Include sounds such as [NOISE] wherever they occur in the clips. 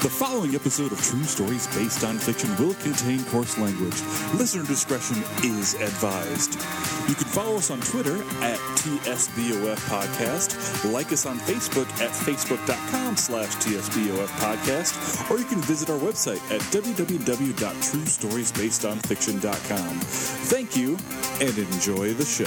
The following episode of True Stories Based on Fiction will contain coarse language. Listener discretion is advised. You can follow us on Twitter at TSBOF Podcast, like us on Facebook at facebook.com slash TSBOF Podcast, or you can visit our website at www.truestoriesbasedonfiction.com. Thank you, and enjoy the show.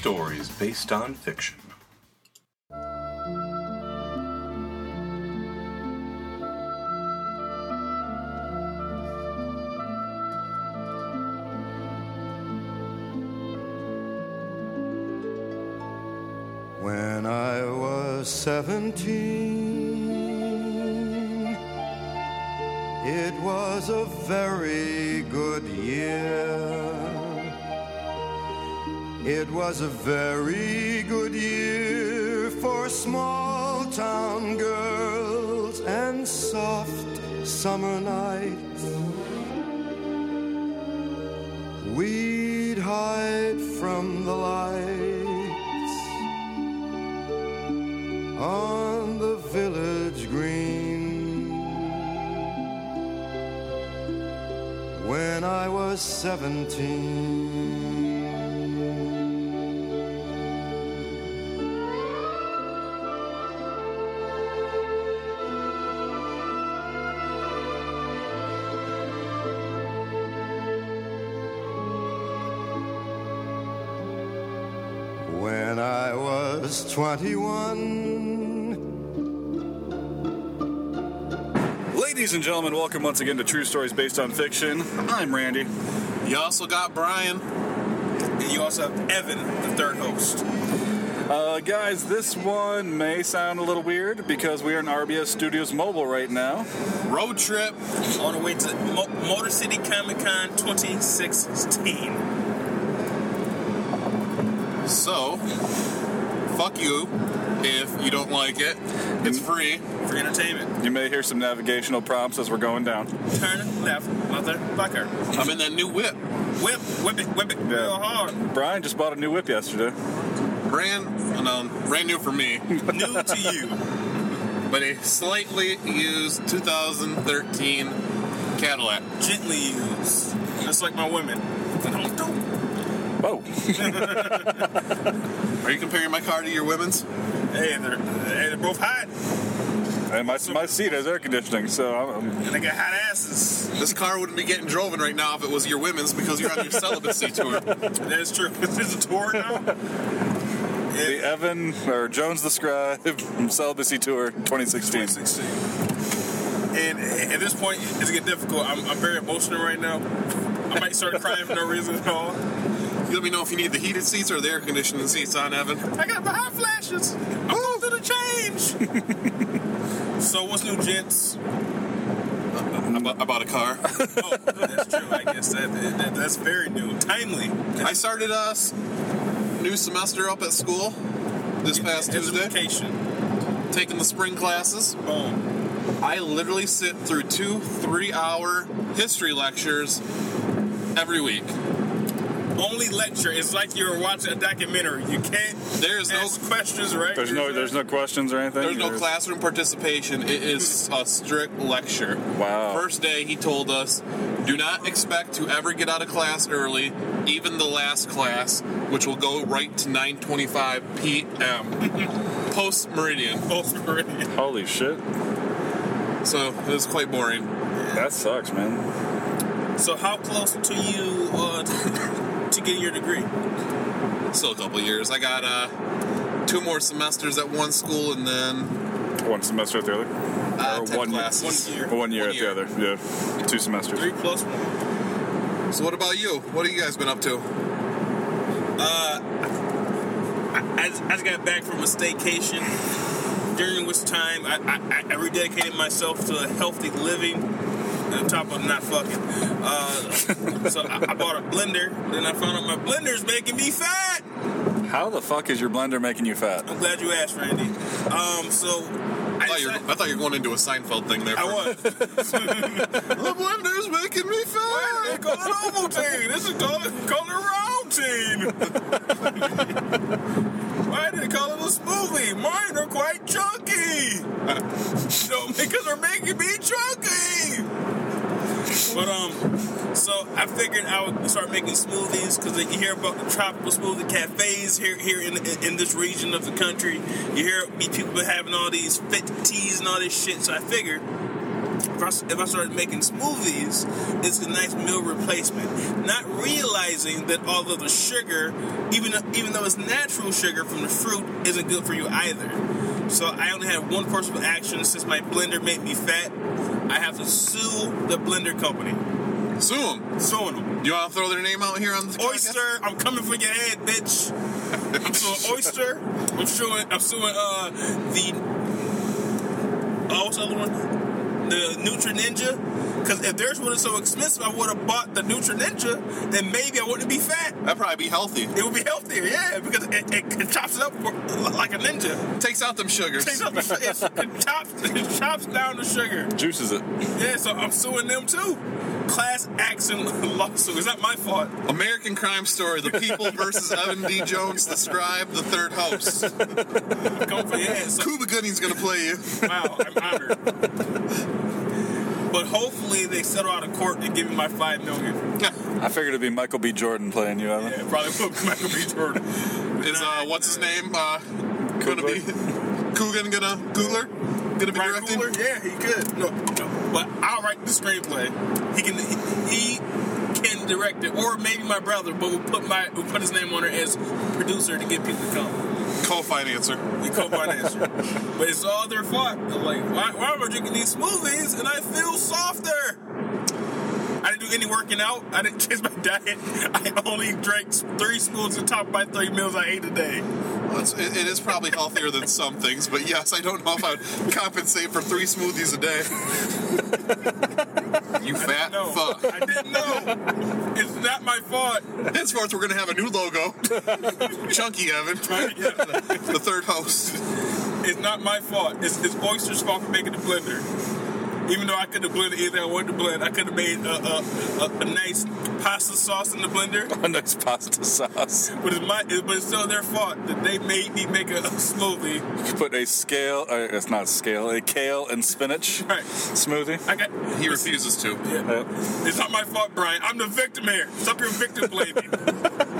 stories based on fiction. When I was seventeen, it was a very good year. It was a very good year for small town girls and soft summer nights. We'd hide from the lights on the village green. When I was seventeen. 21. Ladies and gentlemen, welcome once again to True Stories Based on Fiction. I'm Randy. You also got Brian. And you also have Evan, the third host. Uh, guys, this one may sound a little weird because we are in RBS Studios Mobile right now. Road trip. On the way to Mo- Motor City Comic Con 2016. So, fuck you if you don't like it. It's free. For entertainment. You may hear some navigational prompts as we're going down. Turn left, motherfucker. I'm in that new whip. Whip, whip it, whip it real hard. Brian just bought a new whip yesterday. Brand, no, um, brand new for me, [LAUGHS] New to you. but a slightly used 2013 Cadillac. Gently used. Just like my women. Don't do. Whoa. [LAUGHS] Are you comparing my car to your women's? Hey, they're, hey, they're both hot. and my, my seat has air conditioning, so I'm, And they got hot asses. This car wouldn't be getting driven right now if it was your women's because you're on your celibacy [LAUGHS] tour. That's true. [LAUGHS] Is a tour now? the Evan or Jones the Scribe Celibacy Tour 2016. 2016. And at this point, it's getting difficult. I'm, I'm very emotional right now. I might start crying for no reason at all. You let me know if you need the heated seats or the air conditioning seats on, Evan. I got the hot flashes. I'm going through the change. [LAUGHS] so what's new, gents? Uh, I bought, I bought a car. [LAUGHS] Oh, that's true. I guess that, that that's very new, timely. I started a new semester up at school this past Tuesday, Education. taking the spring classes. Boom. I literally sit through two three hour history lectures every week. Only lecture. It's like you're watching a documentary. You can't. There's no- questions, right? There's no there's no questions or anything. There's no classroom participation. It is a strict lecture. Wow. First day, he told us, do not expect to ever get out of class early, even the last class, which will go right to 9:25 p.m. [LAUGHS] post meridian. Post meridian. Holy shit. So it was quite boring. That sucks, man. So how close to you uh, to [LAUGHS] getting your degree? Still a couple years. I got uh, two more semesters at one school, and then one semester at the other? Uh, or 10 one classes. year? One year. One year One at year. the other. Yeah, two semesters. Three plus one. So what about you? What have you guys been up to? I just, I just got back from a staycation, during which time I, I, I rededicated myself to a healthy living. On top of not fucking. Uh, so I, I bought a blender, then I found out my blender's making me fat. How the fuck is your blender making you fat? I'm glad you asked, Randy. Um, so I thought, you were, I thought you were going into a Seinfeld thing there. I was. [LAUGHS] The blender's making me fat. Why fat. they call it Ovaltine? This is called, called it Roundtine. Why did they call it a smoothie? Mine are quite chunky. [LAUGHS] no, because they're making me chunky. But um, so I figured I would start making smoothies because you hear about the tropical smoothie cafes here here in in this region of the country. You hear people having all these fit teas and all this shit. So I figured if I, if I started making smoothies, it's a nice meal replacement. Not realizing that all of the sugar, even even though it's natural sugar from the fruit, isn't good for you either. So I only had one course of action since my blender made me fat. I have to sue the blender company. Sue 'em. Suing them. Do you want to throw their name out here on the podcast? Oyster, I'm coming for your head, bitch. [LAUGHS] I'm suing Oyster. I'm suing. I'm suing uh the. Oh, what's the other one? The Nutri Ninja. Because if theirs wasn't so expensive, I would have bought the Nutri Ninja. Then maybe I wouldn't be fat. I'd probably be healthy. It would be healthier, yeah, because it, it, it chops it up for, like a ninja. Takes out them sugars. Takes out the, it, it chops, it chops down the sugar. Juices it. Yeah, so I'm suing them too. Class action [LAUGHS] lawsuit. It's not my fault. American Crime Story: The People [LAUGHS] versus Evan D. Jones, the scribe, the third host. Coming for head. So Cuba Gooding's gonna play you. Wow, I'm honored. But hopefully they settle out of court and give me my five million. [LAUGHS] I figured it'd be Michael B. Jordan playing you, Evan. Yeah, probably put [LAUGHS] Michael B. Jordan. Is uh, what's his name? Uh, gonna be [LAUGHS] Coogan gonna Googler gonna be Ryan directing? Coogler? Yeah, he could. No, no, but I'll write the screenplay. He can. He, he can direct it, or maybe my brother. But we'll put my we'll put his name on it as producer to get people to come. Co-financer. The co-financier. [LAUGHS] but it's all their fault. They're like, why, why am I drinking these smoothies and I feel softer? I didn't do any working out. I didn't [LAUGHS] change my diet. I only drank three spoons on top of my three meals I ate a day. Well, it's, it, it is probably healthier than some things, but yes, I don't know if I'd compensate for three smoothies a day. [LAUGHS] you fat No, fuck. I didn't know. It's not my fault. Henceforth, we're gonna have a new logo. [LAUGHS] Chunky Evan, the third host. It's not my fault. It's, it's Oyster's fault for making the blender. Even though I could have blended either, I wanted to blend, I could have made a, a, a, a nice pasta sauce in the blender. [LAUGHS] A nice pasta sauce. But it's my, but it's still their fault that they made me make a, a smoothie. You put a scale, uh, it's not scale, a kale and spinach Right. smoothie. I got. He refuses to. Yeah. Yep. It's not my fault, Brian. I'm the victim here. Stop your victim blaming. [LAUGHS]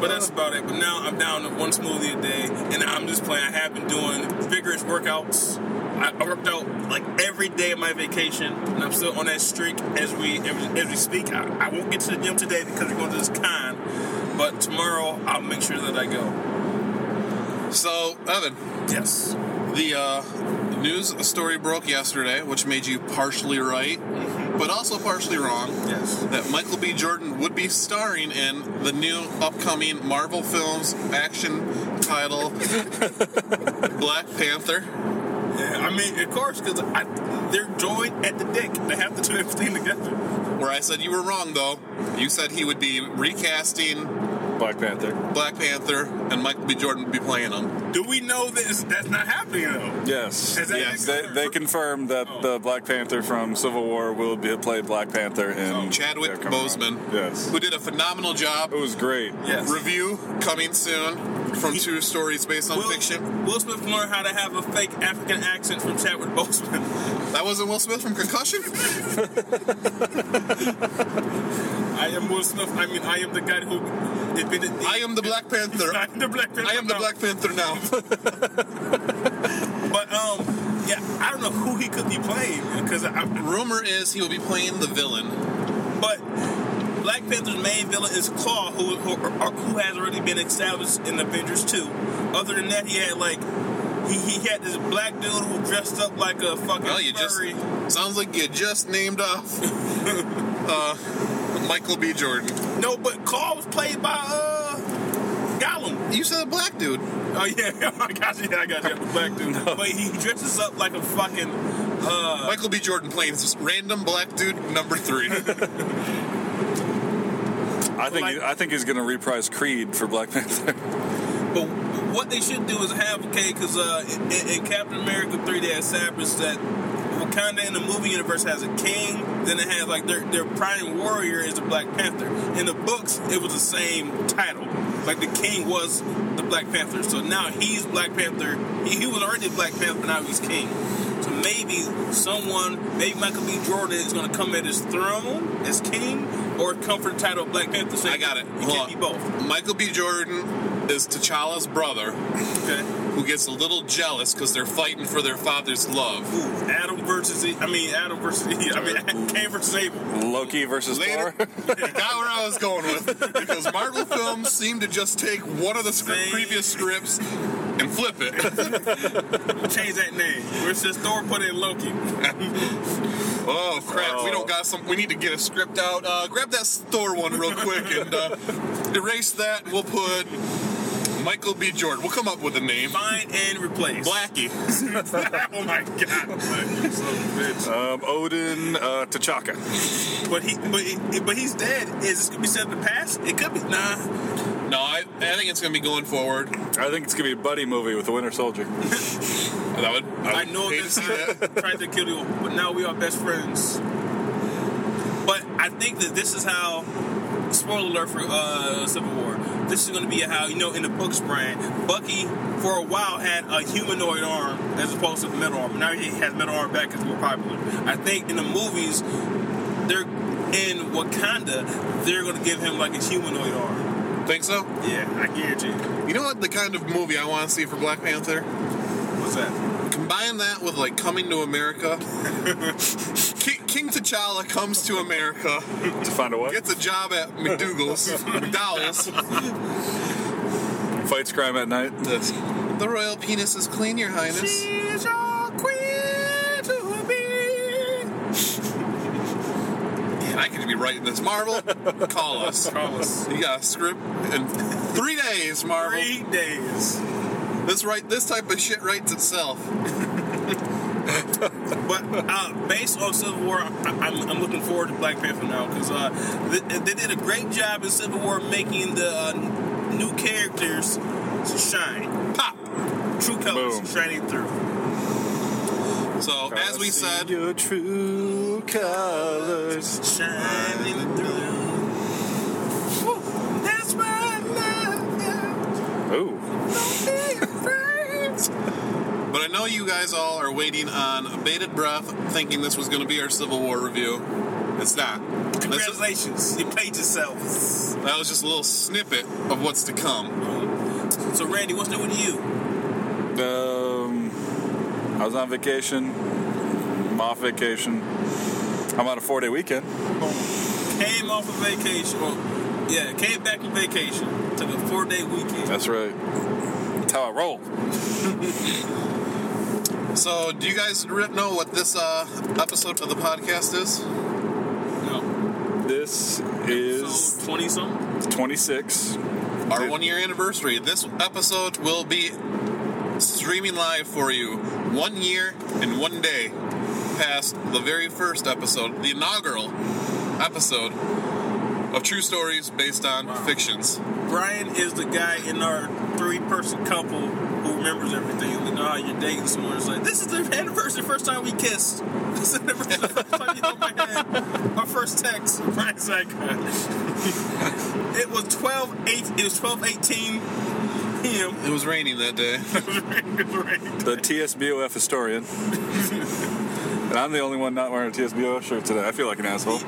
but that's about it. But now I'm down to one smoothie a day, and I'm just playing. I have been doing vigorous workouts. I I worked out like every day of my vacation, and I'm still on that streak as we as we speak. I, I won't get to the gym today because we're going to this con, but tomorrow I'll make sure that I go. So, Evan, Yes. the uh, news story broke yesterday, which made you partially right, but also partially wrong. Yes. That Michael B. Jordan would be starring in the new upcoming Marvel films action title [LAUGHS] Black Panther. Yeah. I mean, of course, because they're joined at the dick. They have to do everything together. Where I said you were wrong, though. You said he would be recasting Black Panther. Black Panther, and Michael B. Jordan would be playing them. Do we know that that's not happening though? Yes. Has that Yes. They, they confirmed that Oh. the Black Panther from Civil War will be play Black Panther in Oh, Chadwick yeah, out. Boseman, Yes. who did a phenomenal job. It was great. Yes. Review coming soon from two stories based on Will, fiction. Will Smith learned how to have a fake African accent from Chadwick Boseman. That wasn't Will Smith from Concussion? [LAUGHS] [LAUGHS] I am Will Smith. I mean, I am the guy who admitted. I am the Black Panther. [LAUGHS] I am the Black Panther. I am the now. Black Panther now. [LAUGHS] But um, yeah, I don't know who he could be playing because Rumor is he will be playing the villain. But Black Panther's main villain is Claw, who who, or- who has already been established in Avengers 2. Other than that, he had like he, he had this black dude who dressed up like a fucking Well, you just sounds like you just named off [LAUGHS] uh, Michael B. Jordan. No, but Carl was played by uh Gollum. You said a black dude. Oh yeah, [LAUGHS] I got you. I got you. The black dude. [LAUGHS] But he dresses up like a fucking. Uh, Michael B. Jordan playing this random black dude number three. [LAUGHS] I think Like- I think he's going to reprise Creed for Black Panther. But what they should do is have okay, because uh, in, in Captain America three, they had established that Wakanda in the movie universe has a king. Then it has like their their prime warrior is the Black Panther. In the books, it was the same title. Like the king was the Black Panther. So now he's Black Panther. He, he was already Black Panther, but now he's king. So maybe someone, maybe Michael B. Jordan is going to come at his throne as king, or come for the title of Black Panther. So I got it. You can't be both. Michael B. Jordan is T'Challa's brother, Okay. Who gets a little jealous because they're fighting for their father's love. Ooh, Adam versus E- I mean Adam versus E- I mean [LAUGHS] Cain versus Abel. Loki versus Later, [LAUGHS] Thor. got where I was going with because Marvel films seem to just take one of the script, previous scripts and flip it. [LAUGHS] Change that name. Where it says Thor put in Loki. Oh crap! We don't got some. We need to get a script out. Uh, grab that Thor one real quick and uh, erase that. We'll put Michael B. Jordan. We'll come up with a name. Find and replace. Blackie. [LAUGHS] oh my god. You son of a bitch. Um, Odin uh, T'Chaka. But he but, he, but he's dead. Is this gonna be set in the past? It could be nah. No, I, I think it's gonna be going forward. I think it's going to be a buddy movie with the Winter Soldier. [LAUGHS] That would. I, I know this that. tried to kill you, but now we are best friends. But I think that this is how. Spoiler alert for uh, Civil War. This is going to be how you know in the books, brand. Bucky for a while had a humanoid arm as opposed to the metal arm. Now he has metal arm back. It's more popular. I think in the movies, they're in Wakanda. They're going to give him like a humanoid arm. Think so? Yeah, I guarantee. you. You know what? The kind of movie I want to see for Black Panther. What's that? Combine that with like coming to America. [LAUGHS] King, King T'Challa comes to America, to find a what? gets a job at McDougal's, [LAUGHS] McDowell's. Fights crime at night. This. The royal penis is clean, Your Highness. She's your queen to be. Man, I could be writing this. Marvel, call us. [LAUGHS] Call us. You got a script in three days, Marvel. Three days. This right, this type of shit writes itself. [LAUGHS] But uh, based on Civil War, I, I'm, I'm looking forward to Black Panther now because uh, they, they did a great job in Civil War making the uh, new characters shine, pop, true colors Boom. shining through. So, as we said, your true colors. Shining through. You guys all are waiting on bated breath, thinking this was going to be our Civil War review. It's not. This is- Congratulations, you played yourself. that was just a little snippet of what's to come. So, Randy, what's new with you? Um, I was on vacation. I'm off vacation. I'm on a four day weekend. Came off of vacation. Well, yeah, came back from vacation. Took a four day weekend. That's right. That's how I roll. [LAUGHS] So, do you guys know what this uh, episode of the podcast is? No. This is 20 something? 26. Our one year anniversary. This episode will be streaming live for you one year and one day past the very first episode, the inaugural episode of True Stories based on fictions. Brian is the guy in our three person couple who remembers everything. You know how you're dating someone. It's like, this is the anniversary, first time we kissed. [LAUGHS] This is the anniversary, first time you held my hand. Our first text. [LAUGHS] Brian's like, it was 12 8, it was 12 18 p.m. It was raining that day. [LAUGHS] The TSBOF historian. and I'm the only one not wearing a TSBOF shirt today. I feel like an asshole.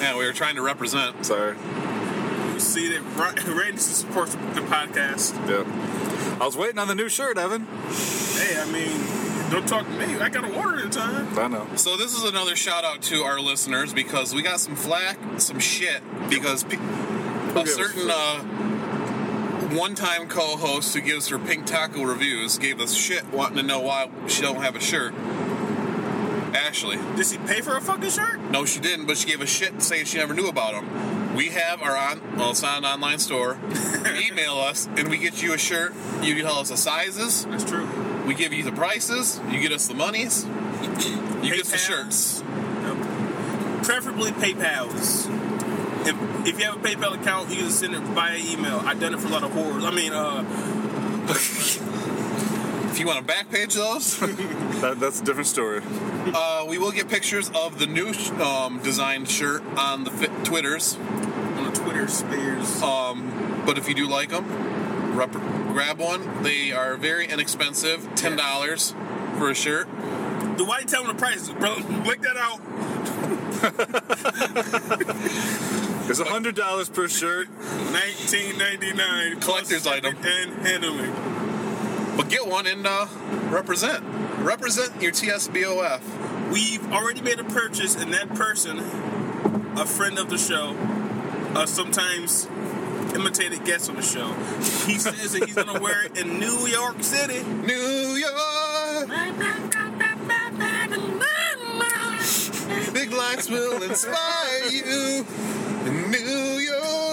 Yeah, we were trying to represent. Sorry. You see that Randy supports the podcast. Yep. I was waiting on the new shirt, Evan. Hey, I mean, don't talk to me. I got to order it in time. I know. So this is another shout out to our listeners because we got some flack, some shit because pe- a certain uh, one-time co-host who gives her pink taco reviews gave us shit wanting to know why she don't have a shirt. Ashley. Did she pay for a fucking shirt? No, she didn't, but she gave a shit saying she never knew about them. We have our on, well, it's not an online store. [LAUGHS] Email us, and we get you a shirt. You tell us the sizes. That's true. We give you the prices. You get us the monies. You get us the shirts. Preferably PayPal's. If, if you have a PayPal account, you can send it via email. I've done it for a lot of horrors. I mean, uh, [LAUGHS] you want to back page those, [LAUGHS] That, that's a different story. uh, we will get pictures of the new um, designed shirt on the fit Twitters. on the Twitter spheres. Um, but if you do like them, rep- grab one. They are very inexpensive, ten dollars for a shirt. Do why you tell them the prices, bro? Blick that out. [LAUGHS] It's a hundred dollars per shirt. 1999 Collector's item. and handling. But get one and uh, represent. Represent your TSBOF. We've already made a purchase, and that person, a friend of the show, uh, sometimes imitated guest on the show, he says that he's gonna wear it in New York City. New York, big lights will inspire you. In New York.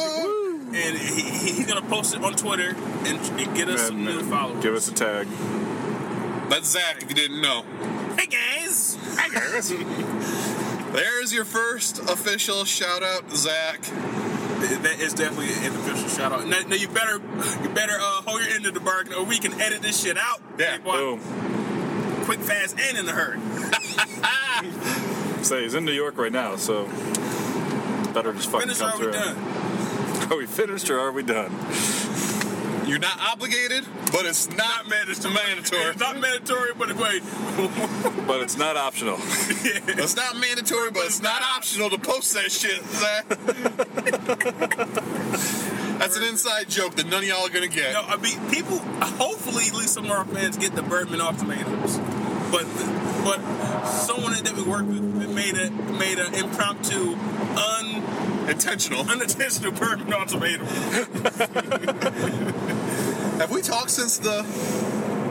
And he, he- he's gonna post it on Twitter and, and get us some new man, followers. Give us a tag. That's Zach. If you didn't know. Hey guys! Hey guys! [LAUGHS] There's your first official shout out, Zach. that is definitely an official shout out. Now, now you better you better uh, hold your end of the bargain, or we can edit this shit out. Yeah, Boom. Quick, fast, and in a hurry. [LAUGHS] Say he's in New York right now, so better just fucking Finish or come through. done? Are we finished or are we done? You're not obligated, but it's not mandatory. mandatory. It's not mandatory, but wait. [LAUGHS] But it's not optional. It's not mandatory, but it's not optional to post that shit, [LAUGHS] That's an inside joke that none of y'all are gonna get. No, I mean, people. Hopefully, at least some of our fans get the Birdman ultimatums. But but someone that we worked with made a made an impromptu, un Intentional. unintentional Birdman ultimatum. [LAUGHS] Have we talked since the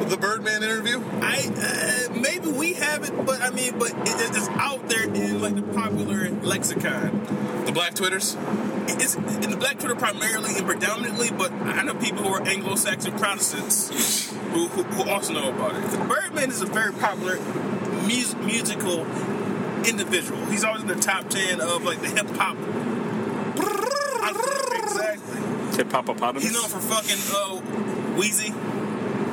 the Birdman interview? I uh, maybe we haven't, but I mean, but it, it's out there in like the popular lexicon. The Black Twitters? It's in the Black Twitter primarily and predominantly, but I know people who are Anglo-Saxon Protestants who, who, who also know about it. Birdman is a very popular mus- musical individual. He's always in the top ten of like the hip hop. Exactly. Hip hop He's known for fucking uh, Weezy.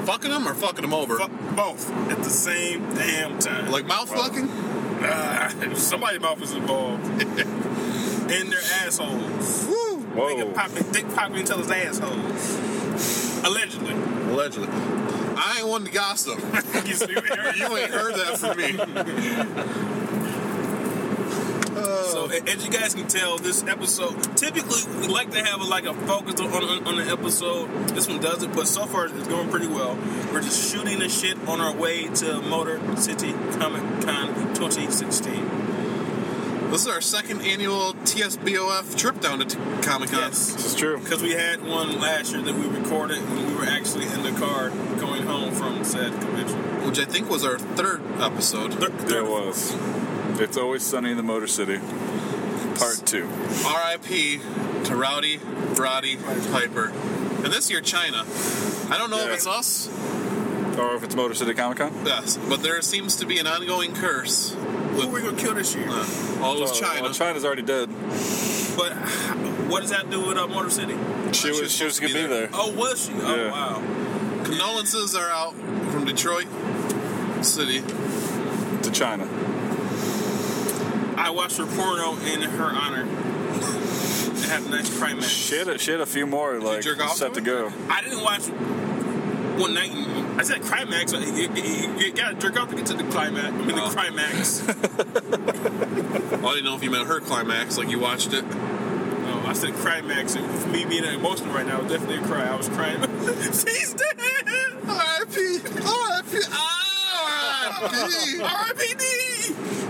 Fucking them or fucking them over? Fuck both at the same damn time. Like mouth fucking? Uh, [LAUGHS] somebody's mouth is involved. [LAUGHS] and their assholes. Woo! Nigga popping, dick popping until his assholes. Allegedly. Allegedly. I ain't one to gossip. [LAUGHS] you, see, you ain't heard that from me. So as you guys can tell, this episode typically we like to have a, like a focus on, on, on the episode. This one does it, but so far it's going pretty well. We're just shooting the shit on our way to Motor City Comic Con 2016. This is our second annual TSBOF trip down to Comic Con. Yes. This is true. Because we had one last year that we recorded when we were actually in the car going home from said convention. Which I think was our third episode. Thir- There third- was. It's always sunny in the Motor City. Part two. RIP to Rowdy Roddy Piper. And this year, Chyna. I don't know Yeah. if it's us, Or if it's Motor City Comic Con. yes, but there seems to be an ongoing curse Who are we going to kill this year? uh, all those Oh, Chyna. Well, Chyna's already dead. But what does that do with uh, Motor City? She was she was gonna be there. Oh, was she? Oh, Yeah. wow. Condolences are out from Detroit City. To Chyna. I watched her porno in her honor. It had a nice climax. She had a, she had a few more like set to go. I didn't watch one night. And, I said climax. You, you, you gotta jerk off to get to the climax. I mean, the Oh. climax. [LAUGHS] I didn't know if you meant her climax, like you watched it. No, I said climax. And for me being emotional right now, definitely a cry. I was crying. [LAUGHS] She's dead. R.I.P. R.I.P. Ah, R.I.P. R.I.P.D.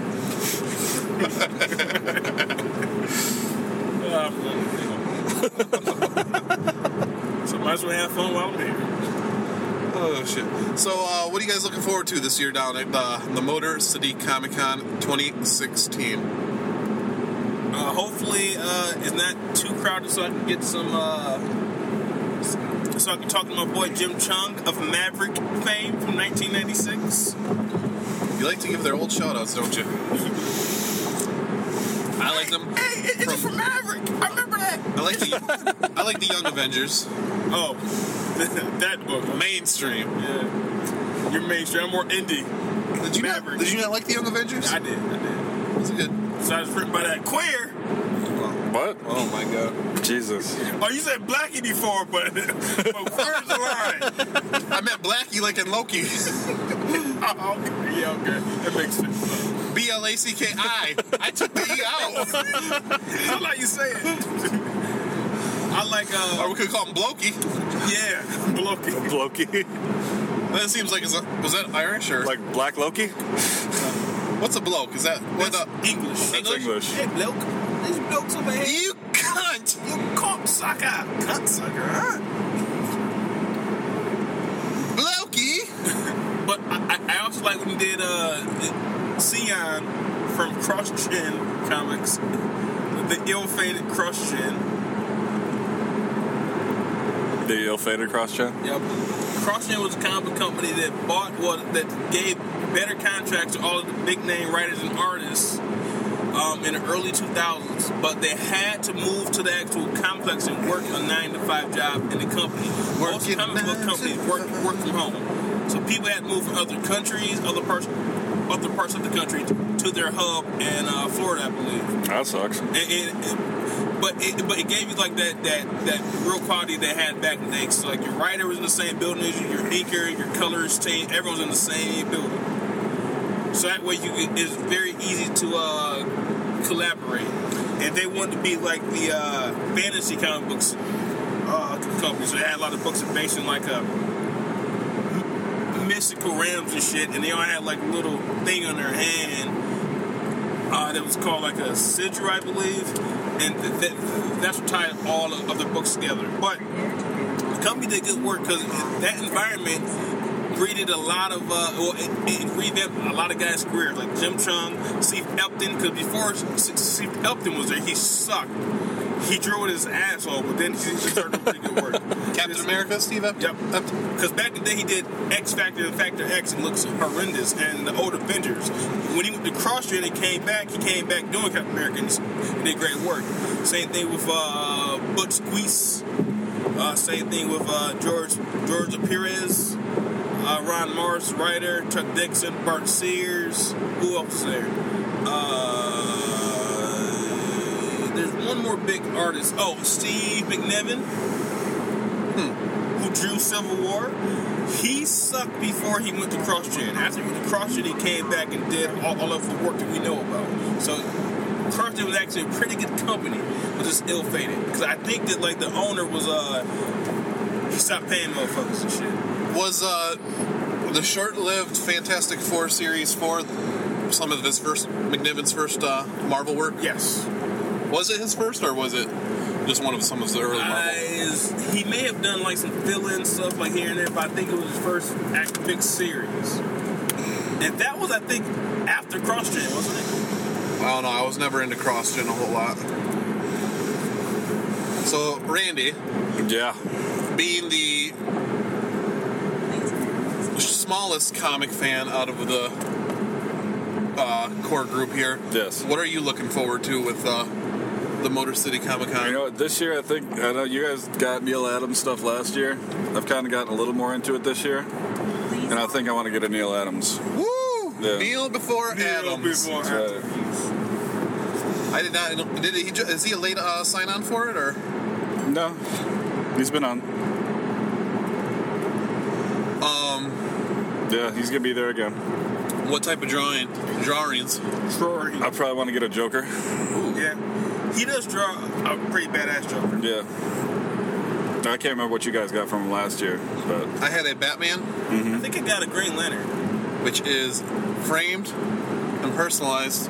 So might as well have fun while I'm here. Oh shit. So, uh, what are you guys looking forward to this year down at the, the Motor City Comic Con 2016? Uh, hopefully, uh, it's not too crowded so I can get some. Uh, so I can talk to my boy Jim Cheung of Maverick fame from 1996. You like to give their old shout outs, don't you? [LAUGHS] I like them. Hey, it- it's from Maverick. I remember that. I like the I like the Young Avengers. Oh, [LAUGHS] that book. Mainstream. Yeah. You're mainstream. I'm more indie. Did you not, did you not like the Young Avengers? I did. I did. It's good. So I was written by that queer. What? Oh my god. Jesus. Oh, you said blackie before, but, [LAUGHS] but queer's the line. I meant Blackie like in Loki. [LAUGHS] Oh, okay. Yeah, okay. That makes sense. B L A C K I. I took the E out. [LAUGHS] I like you say it. I like, uh, Or we could call him Blokey. yeah, blokey. Loki? That seems like is that, was that Irish or Like Black Loki? what's a bloke? Is that what the English. That's English. Hey, bloke. These blokes over here. you cunt? You cocksucker. Cuntsucker, huh? Blokey. But I, I- I also like when he did uh, Scion from CrossGen Comics, the ill-fated CrossGen. The ill-fated cross-chat? Yep. CrossGen was a comic book company that bought what that gave better contracts to all of the big name writers and artists um, in the early 2000s, but they had to move to the actual complex and work a nine to five job in the company. Most comic book companies work work from home, so people had to move from other countries, other parts, other parts of the country to their hub in uh, Florida, I believe. That sucks. But it, but it gave you like that that that real quality they had back in the day. So like your writer was in the same building as you, your inker, your colors team, everyone's in the same building. So that way you it's very easy to uh, collaborate. And they wanted to be like the uh, fantasy comic books uh, company. So they had a lot of books based in like uh, m- mystical realms and shit. And they all had like a little thing on their hand uh, that was called like a sigil, I believe, and th- th- that's what tied all of, of the books together. But the company did good work because that environment breeded a lot of, uh, well, it, it revamped a lot of guys' careers, like Jim Cheung, Steve Epting, because before Steve Epting was there, he sucked. He drew it his asshole, but then he he started doing pretty good work. [LAUGHS] Captain America, Steve. Yep. Because back in the day, he did X Factor and Factor X and looks horrendous. And the old Avengers. When he went to Cross and came back, he came back doing Captain America and he did great work. Same thing with uh, Butch Squeeze. Uh, same thing with uh, George George Perez. Uh, Ron Marz, writer. Chuck Dixon, Bart Sears. Who else is there? Uh, one more big artist. Oh, Steve McNiven who drew Civil War, he sucked before he went to CrossGen. After he went to CrossGen, he came back and did all, all of the work that we know about. So CrossGen was actually a pretty good company, but just ill-fated. Because I think that like the owner was uh he stopped paying motherfuckers and shit. Was uh, the short-lived Fantastic Four series for some of his first McNiven's first uh, Marvel work? Yes. Was it his first, or was it just one of some of the early Marvel? He may have done like some fill-in stuff like here and there, but I think it was his first act big series. And that was, I think, after CrossGen, wasn't it? I don't know. I was never into CrossGen a whole lot. So, Randy, Yeah. being the smallest comic fan out of the uh, core group here, Yes. what are you looking forward to with uh, the Motor City Comic Con? You know, this year I think I know you guys got Neal Adams stuff last year. I've kind of gotten a little more into it this year, and I think I want to get a Neal Adams. Woo! Yeah. Neil before Adams. before That's right. I did not. Did he? Is he a late uh, sign on for it or? No, he's been on. Um, Yeah, he's gonna be there again. what type of drawing? Drawings. Rory. I probably want to get a Joker. Yeah. He does draw a pretty badass Joker. Yeah. I can't remember what you guys got from him last year, but I had a Batman, I think I got a Green Lantern. which is framed and personalized,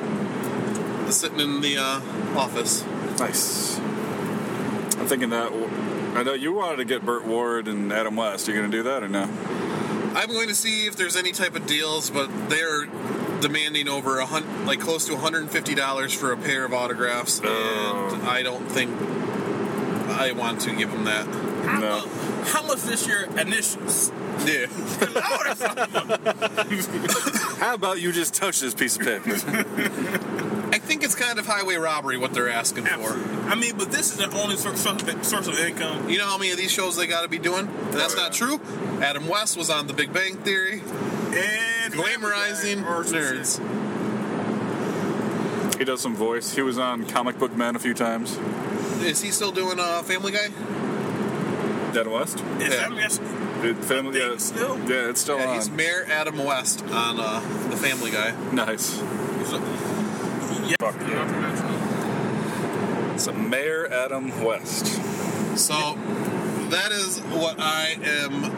sitting in the uh, office. nice. I'm thinking that. I know you wanted to get Burt Ward and Adam West. Are you gonna do that or no? I'm going to see if there's any type of deals, but they're demanding over a hundred, like close to 150 dollars for a pair of autographs, and I don't think I want to give them that. How, No. mu- how much is your initials? Yeah. Lord, that's a lot of money. How about you just touch this piece of paper? [LAUGHS] I think it's kind of highway robbery what they're asking for. I mean, but this is the only source of, income. You know how many of these shows they got to be doing? And that's uh, not true. Adam West was on The Big Bang Theory, And glamorizing Or some nerds. he does some voice. He was on Comic Book Man a few times. Is he still doing uh, Family Guy? Dead West. shit. Is Yeah. that yes? It, family, think yeah, still? yeah, it's still Yeah, on. he's Mayor Adam West on uh, The Family Guy. nice. Yeah. Fuck yeah. It's a Mayor Adam West. So that is what I am,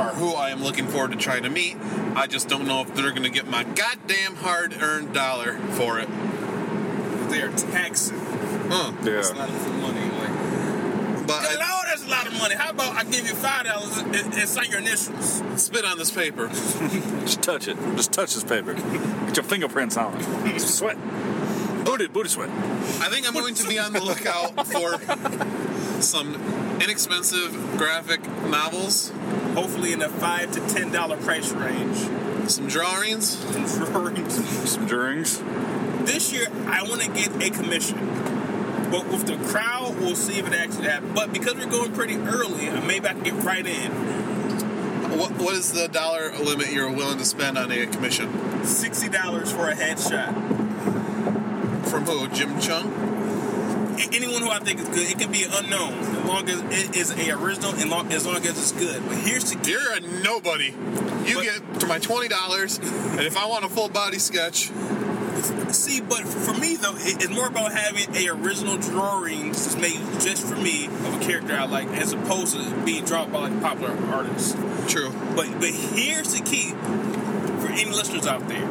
or who I am looking forward to trying to meet. I just don't know if they're going to get my goddamn hard-earned dollar for it. They're taxing. Huh. Yeah. It's not for money. Like, But Lord, I that's a lot of money. How about I give you five dollars and, and sign your initials? spit on this paper. [LAUGHS] Just touch it. Just touch this paper. Get your fingerprints on it. Sweat. Booty, booty sweat. I think I'm going to be on the lookout for some inexpensive graphic novels, Hopefully in the five to ten dollar price range. some drawings. Some drawings. Some drawings. this year, I want to get a commission. But with the crowd, we'll see if it actually happens. But because we're going pretty early, uh, maybe I can get right in. What, what is the dollar limit you're willing to spend on a commission? Sixty dollars for a headshot. From who? Jim Cheung? Anyone who I think is good, it can be unknown, as long as it is a original, and long, as long as it's good. But here's the key. You're a nobody. You But- get to my twenty dollars, and if I want a full body sketch, See, but for me though, it's more about having a original drawing that's made just for me of a character I like, as opposed to being drawn by like popular artists. true. But but here's the key for any listeners out there: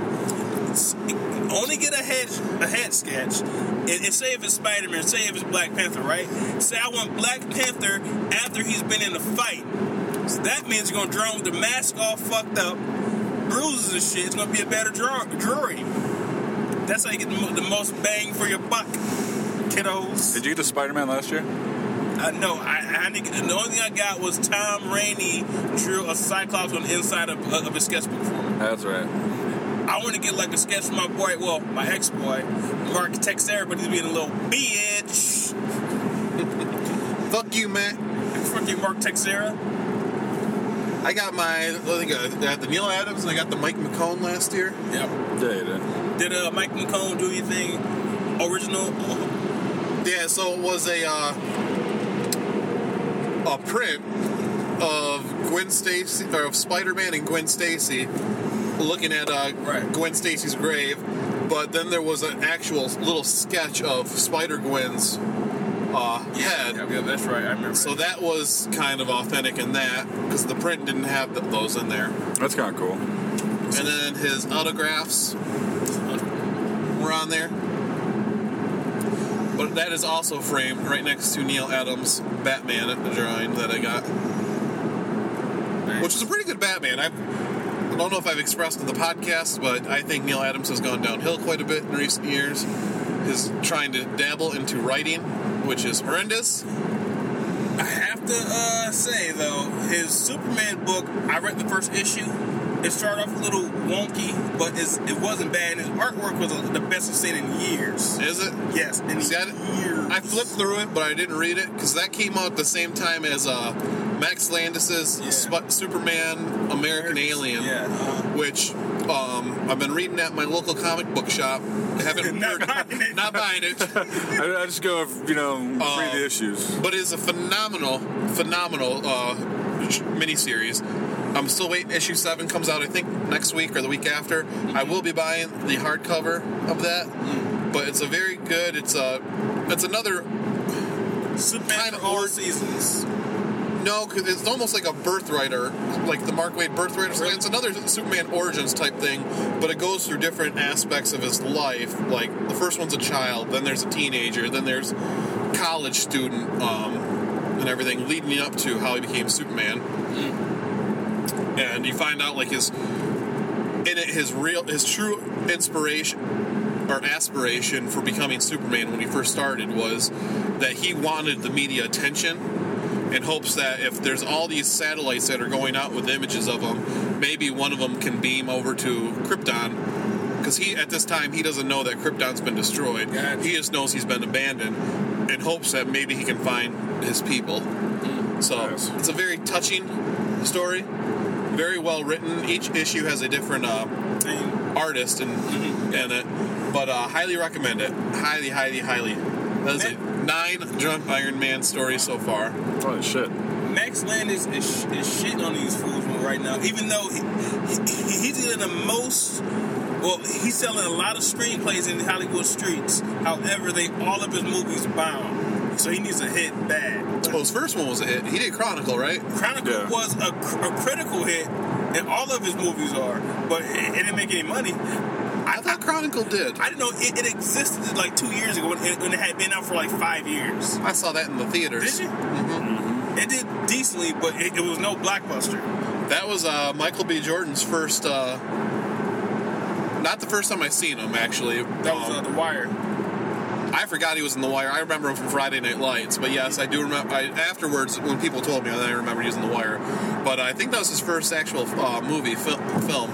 only get a head a head sketch, and, and say if it's Spider Man, say if it's Black Panther, right? Say I want Black Panther after he's been in a fight. So that means you're gonna draw him with the mask all fucked up, bruises and shit. It's gonna be a better draw- drawing. That's how you get the, the most bang for your buck, kiddos. Did you get a Spider-Man last year? Uh, no, I, I didn't the only thing I got was Tom Raney drew a Cyclops on the inside of, of his sketchbook for me. That's right. I want to get like a sketch from my boy, well, my ex-boy, Mark Texeira, but he's being a little bitch. [LAUGHS] Fuck you, man. Fuck you, Mark Texeira. I got my. I think I got the Neal Adams and I got the Mike McKone last year. Yep. Yeah, you did. Did uh, Mike McKone do anything original? Yeah, so it was a uh, a print of Gwen Stacy or of Spider-Man and Gwen Stacy looking at uh, Right. Gwen Stacy's grave, but then there was an actual little sketch of Spider Gwen's uh, head. Yeah, yeah, that's right. I remember. So that was kind of authentic in that because the print didn't have th- those in there. That's kind of cool. And then his autographs were on there. But that is also framed right next to Neal Adams' Batman drawing that I got. Which is a pretty good Batman. I don't know if I've expressed in the podcast, but I think Neal Adams has gone downhill quite a bit in recent years. Is trying to dabble into writing, which is horrendous. I have to uh, say though, his Superman book, I read the first issue. It started off a little wonky, but it's, it wasn't bad. His artwork was the best I've seen in years. Is it? Yes, in See, I. I flipped through it, but I didn't read it because that came out the same time as uh, Max Landis's Yeah. Sp- Superman American Alien, Yeah. which um, I've been reading at my local comic book shop. I haven't [LAUGHS] Not heard- buying [LAUGHS] it. not buying it, [LAUGHS] I, I just go, you know, read the issues. but it's a phenomenal, phenomenal uh, sh- miniseries. I'm still waiting. Issue seven comes out, I think, next week or the week after. I will be buying the hardcover of that, but it's a very good. It's a, it's another Superman kind of all art- seasons. No, because it's almost like a birthright or like the Mark Waid birthright or something. It's another Superman origins type thing, but it goes through different aspects of his life. Like the first one's a child, then there's a teenager, then there's college student, um, and everything leading up to how he became Superman. and you find out like his in it his real his true inspiration or aspiration for becoming Superman when he first started was that he wanted the media attention in hopes that if there's all these satellites that are going out with images of them, maybe one of them can beam over to Krypton. Because he, at this time, he doesn't know that Krypton's been destroyed. Gotcha. He just knows he's been abandoned, in hopes that maybe he can find his people. So Nice. it's a very touching story, very well written. Each issue has a different uh, artist in, in it, but uh, highly recommend it. Highly, highly, highly. That is a nine drunk Iron Man story so far. Holy shit. Max Landis is, is shitting on these fools right now, even though he, he, he's getting the most. Well, he's selling a lot of screenplays in Hollywood streets. However, they all of his movies bomb, so he needs a hit bad. Well, his first one was a hit. He did Chronicle, right? Chronicle Yeah. was a, a critical hit, and all of his movies are, but it, it didn't make any money. I thought Chronicle did. I didn't know it, it existed like two years ago when it, when it had been out for like five years. I saw that in the theaters. Did you? It did decently, but it, it was no blockbuster. That was uh, Michael B. Jordan's first. Uh, not the first time I seen him, actually. That was uh, Um, The Wire. I forgot he was in The Wire. I remember him from Friday Night Lights, but yes, I do remember. I, afterwards, when people told me, I remember using The Wire. But I think that was his first actual uh, movie fil- film.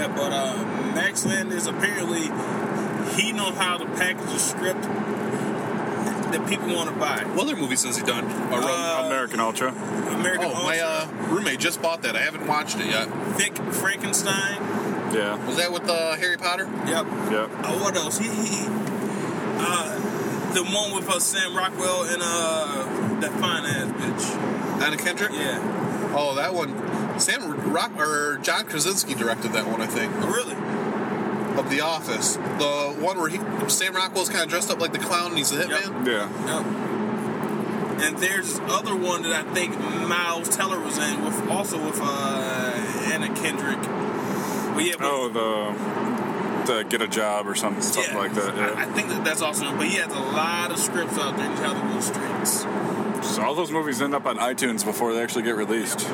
Yeah, but uh, Max Landis apparently he knows how to package a script that people want to buy. What other movies has he done? Uh, American Ultra. American oh, my uh, roommate just bought that. I haven't watched it yet. Vic Frankenstein. Yeah. Was that with uh, Harry Potter? Yep. Yep. Uh, what else? He, he uh, the one with uh, Sam Rockwell and uh, that fine ass bitch. Anna Kendrick? Yeah. Oh, that one. Sam Rock or John Krasinski directed that one, I think. Oh, really? Of The Office, the one where he Sam Rockwell's kind of dressed up like the clown and he's a hitman. Yeah. Yep. And there's this other one that I think Miles Teller was in with also with uh, Anna Kendrick. But yeah, but Oh, the the get a job or something, something like that. I, I think that that's awesome. But he has a lot of scripts out there in Hollywood streets. So all those movies end up on iTunes before they actually get released.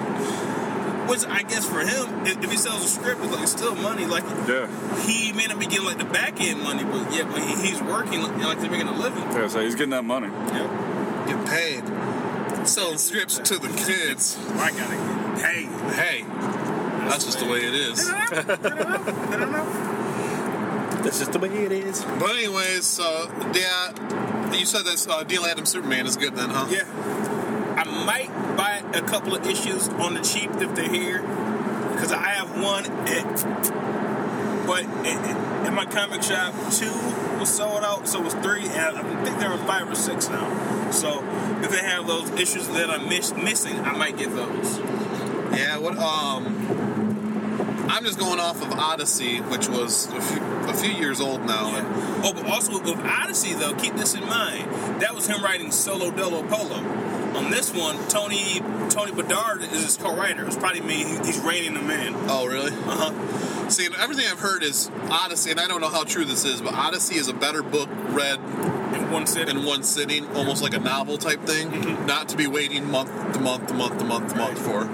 Which I guess for him, if, if he sells a script, it's like it's still money. Like Yeah. he may not be getting like the back end money, but yeah, but he, he's working like, like they're making a living. Yeah. So he's getting that money. Yeah. Get paid. Selling scripts to the kids. [LAUGHS] I gotta get paid. Hey, that's just the way it is. That's just the way it is. But anyways, so yeah, you said that uh, Neal Adams Superman is good then, huh? Yeah. I might buy a couple of issues on the cheap if they're here, because I have one. At, but eh, eh, at, at my comic shop, two was sold out, so it was three, and I think there were five or six now. So if they have those issues that I'm miss, missing, I might get those. Yeah. What? Um, I'm just going off of Odyssey, which was a few, a few years old now. Yeah. Oh, but also with Odyssey, though, keep this in mind. That was him writing Solo Dolo Polo. On this one, Tony Tony Bedard is his co-writer. It's probably me. He's reining them in. Oh, really? Uh huh. See, everything I've heard is Odyssey, and I don't know how true this is, but Odyssey is a better book read In one sitting. in one sitting, almost like a novel type thing, Mm-hmm. not to be waiting month to month to month to month to month for.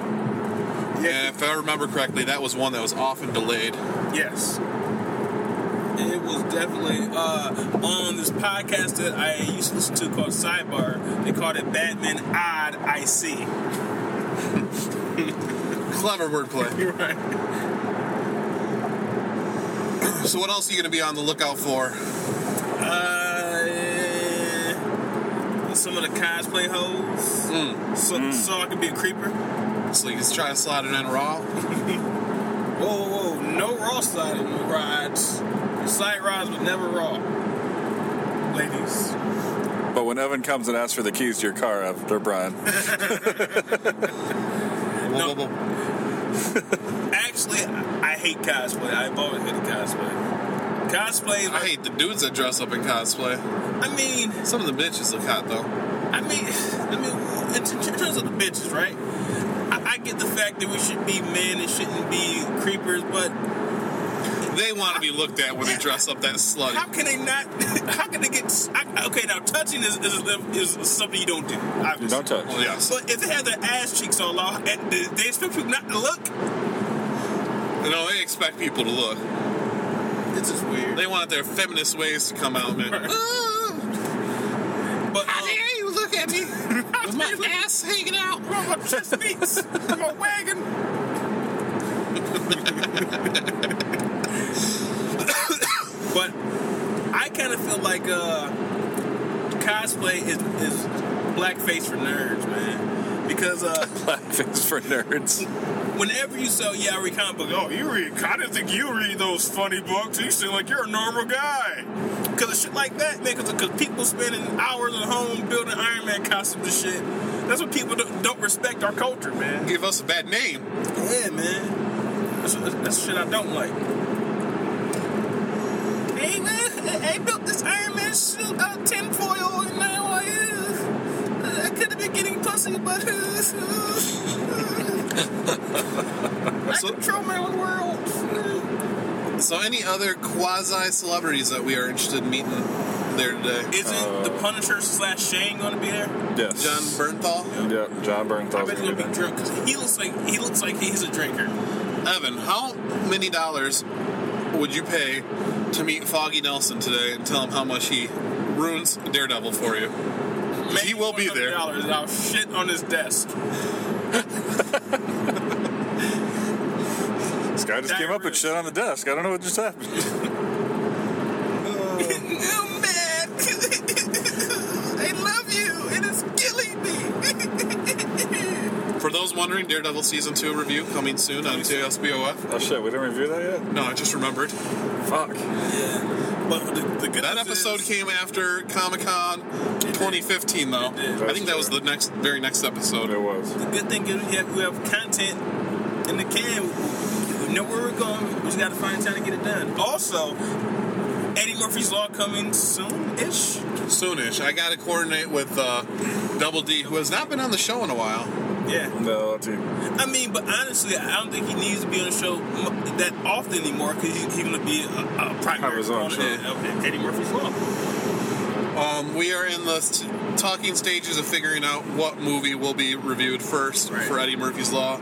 Yeah, if I remember correctly, that was one that was often delayed. Yes. It was definitely uh, on this podcast that I used to listen to called Sidebar. They called it Batman Odd I See. [LAUGHS] Clever wordplay. [LAUGHS] You're right. So, what else are you going to be on the lookout for? Uh, some of the cosplay hoes. So, so I can be a creeper. So, you can try to slide it in raw. [LAUGHS] Whoa, whoa, whoa. No raw sliding rides. Slide rides, but never raw. Ladies. But when Evan comes and asks for the keys to your car after Brian, Whoa, whoa, whoa. Actually, I hate cosplay. I've always hated cosplay. Cosplay, I hate the dudes that dress up in cosplay. I mean, Some of the bitches look hot, though. I mean, I mean, in in terms of the bitches, right? I, I get the fact that we should be men and shouldn't be creepers, but They They want to be looked at when they dress up that slutty. How can they not? [LAUGHS] How can they get? I, okay, now touching is, is is something you don't do. Obviously. Don't touch. Well, yes. But if they have their ass cheeks all off, they they expect people not to look. You know, they expect people to look. It's just weird. They want their feminist ways to come out, man. [LAUGHS] Right. But how um, dare you look at me [LAUGHS] with my ass hanging out? Well, my chest beats. my wagon. But I kind of feel like uh, cosplay is, is blackface for nerds, man. Because uh, [LAUGHS] Blackface for nerds. whenever you sell, yeah, I read comic book. Oh, you read? I didn't think you read those funny books. You seem like you're a normal guy. Because of shit like that, man. Because people spending hours at home building Iron Man costumes and shit. That's what people don't, don't respect our culture, man. Give us a bad name. Yeah, man. That's, that's shit I don't like. Hey, man, I built this Iron Man suit out of tinfoil, and now I, uh, I could have been getting pussy, but uh, [LAUGHS] I control my own world. So, any other quasi celebrities that we are interested in meeting there today? Isn't the Punisher slash Shane going to be there? Yes. Jon Bernthal? Yep, John I Bernthal's bet he's gonna gonna be be drunk because he looks like he looks like he's a drinker. Evan, how many dollars would you pay to meet Foggy Nelson today and tell him how much he ruins Daredevil for you? He will be there. Dollars, I'll shit on his desk. This guy just came up and shit on the desk. I don't know what just happened. [LAUGHS] I'm mad. I love you. It is killing me. For those wondering, Daredevil season two review coming soon on TSBOF. Oh shit, we didn't review that yet? No, I just remembered. Fuck. Yeah. But the, the good That episode is- came after Comic Con 2015, though. did. I think that was the next, very next episode. It was. The good thing is we have, we have content in the can. We know where we're going. We just got to find time to get it done. Also, Eddie Murphy's Law coming soon-ish. Soonish. I got to coordinate with uh, Double D, who has not been on the show in a while. Yeah. No, dude. I mean, but honestly, I don't think he needs to be on the show that often anymore because he's going to be a, a primary Have his own opponent show. of Eddie Murphy's Law. Um, we are in the t- talking stages of figuring out what movie will be reviewed first Right. for Eddie Murphy's Law.